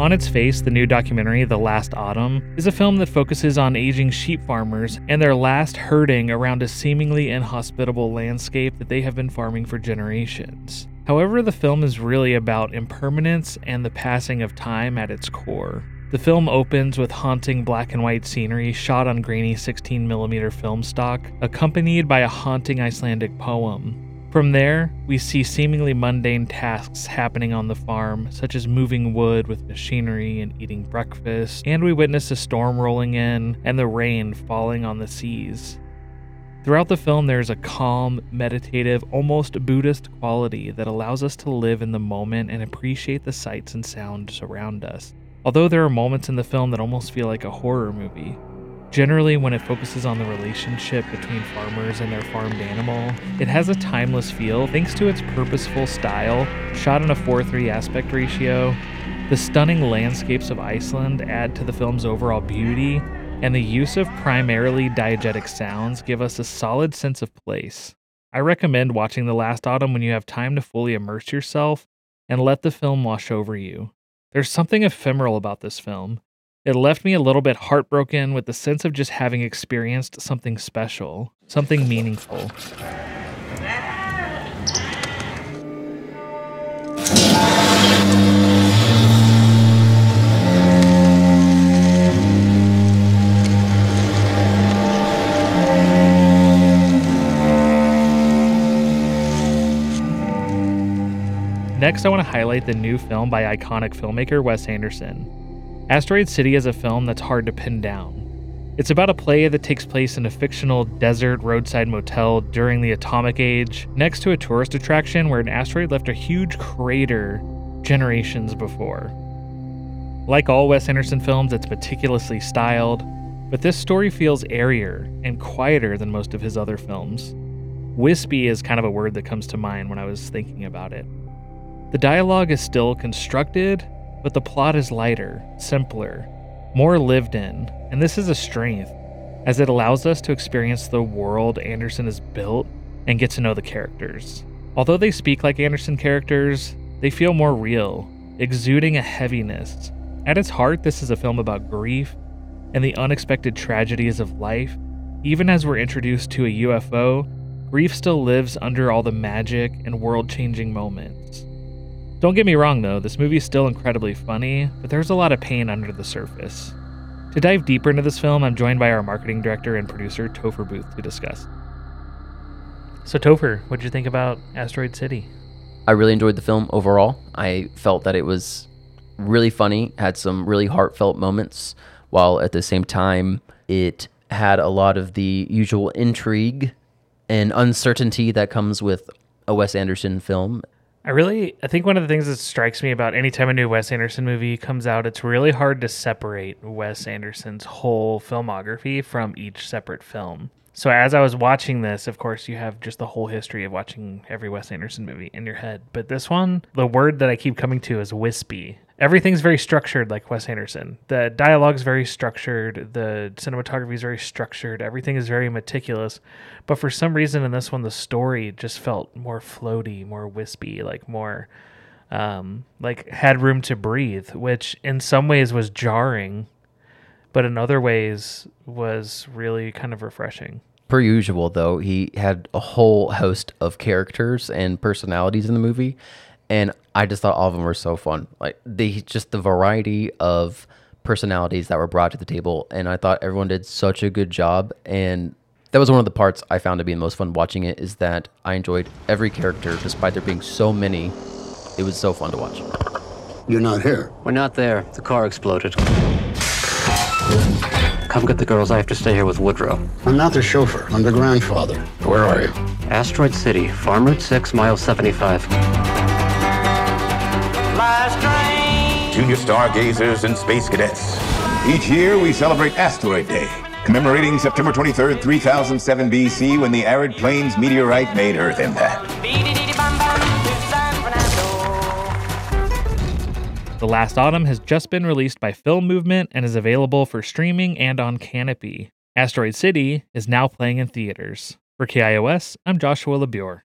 On its face, the new documentary, The Last Autumn, is a film that focuses on aging sheep farmers and their last herding around a seemingly inhospitable landscape that they have been farming for generations. However, the film is really about impermanence and the passing of time at its core. The film opens with haunting black and white scenery shot on grainy 16mm film stock, accompanied by a haunting Icelandic poem. From there, we see seemingly mundane tasks happening on the farm, such as moving wood with machinery and eating breakfast, and we witness a storm rolling in and the rain falling on the seas. Throughout the film, there is a calm, meditative, almost Buddhist quality that allows us to live in the moment and appreciate the sights and sounds around us. Although there are moments in the film that almost feel like a horror movie, Generally, when it focuses on the relationship between farmers and their farmed animal, it has a timeless feel thanks to its purposeful style, shot in a 4 3 aspect ratio. The stunning landscapes of Iceland add to the film's overall beauty, and the use of primarily diegetic sounds give us a solid sense of place. I recommend watching The Last Autumn when you have time to fully immerse yourself and let the film wash over you. There's something ephemeral about this film, it left me a little bit heartbroken with the sense of just having experienced something special, something meaningful. Next, I want to highlight the new film by iconic filmmaker Wes Anderson. Asteroid City is a film that's hard to pin down. It's about a play that takes place in a fictional desert roadside motel during the atomic age, next to a tourist attraction where an asteroid left a huge crater generations before. Like all Wes Anderson films, it's meticulously styled, but this story feels airier and quieter than most of his other films. Wispy is kind of a word that comes to mind when I was thinking about it. The dialogue is still constructed but the plot is lighter, simpler, more lived in, and this is a strength, as it allows us to experience the world Anderson has built and get to know the characters. Although they speak like Anderson characters, they feel more real, exuding a heaviness. At its heart, this is a film about grief and the unexpected tragedies of life. Even as we're introduced to a UFO, grief still lives under all the magic and world changing moments. Don't get me wrong though, this movie is still incredibly funny, but there's a lot of pain under the surface. To dive deeper into this film, I'm joined by our marketing director and producer, Topher Booth, to discuss. So, Topher, what did you think about Asteroid City? I really enjoyed the film overall. I felt that it was really funny, had some really heartfelt moments, while at the same time, it had a lot of the usual intrigue and uncertainty that comes with a Wes Anderson film. I really, I think one of the things that strikes me about anytime a new Wes Anderson movie comes out, it's really hard to separate Wes Anderson's whole filmography from each separate film. So as I was watching this, of course, you have just the whole history of watching every Wes Anderson movie in your head. But this one, the word that I keep coming to is wispy everything's very structured like Wes Anderson. The dialogue's very structured, the cinematography is very structured, everything is very meticulous. But for some reason in this one the story just felt more floaty, more wispy, like more um, like had room to breathe, which in some ways was jarring, but in other ways was really kind of refreshing. Per usual, though, he had a whole host of characters and personalities in the movie, and I just thought all of them were so fun. Like they just the variety of personalities that were brought to the table, and I thought everyone did such a good job. And that was one of the parts I found to be the most fun watching it. Is that I enjoyed every character, despite there being so many. It was so fun to watch. You're not here. We're not there. The car exploded. Come get the girls. I have to stay here with Woodrow. I'm not the chauffeur. I'm the grandfather. Where are you? Asteroid City, Farm Route 6, mile 75. Junior stargazers and space cadets. Each year we celebrate Asteroid Day, commemorating September 23rd, 3007 BC, when the arid plains meteorite made Earth impact. The Last Autumn has just been released by Film Movement and is available for streaming and on Kanopy. Asteroid City is now playing in theaters. For KIOS, I'm Joshua LaBure.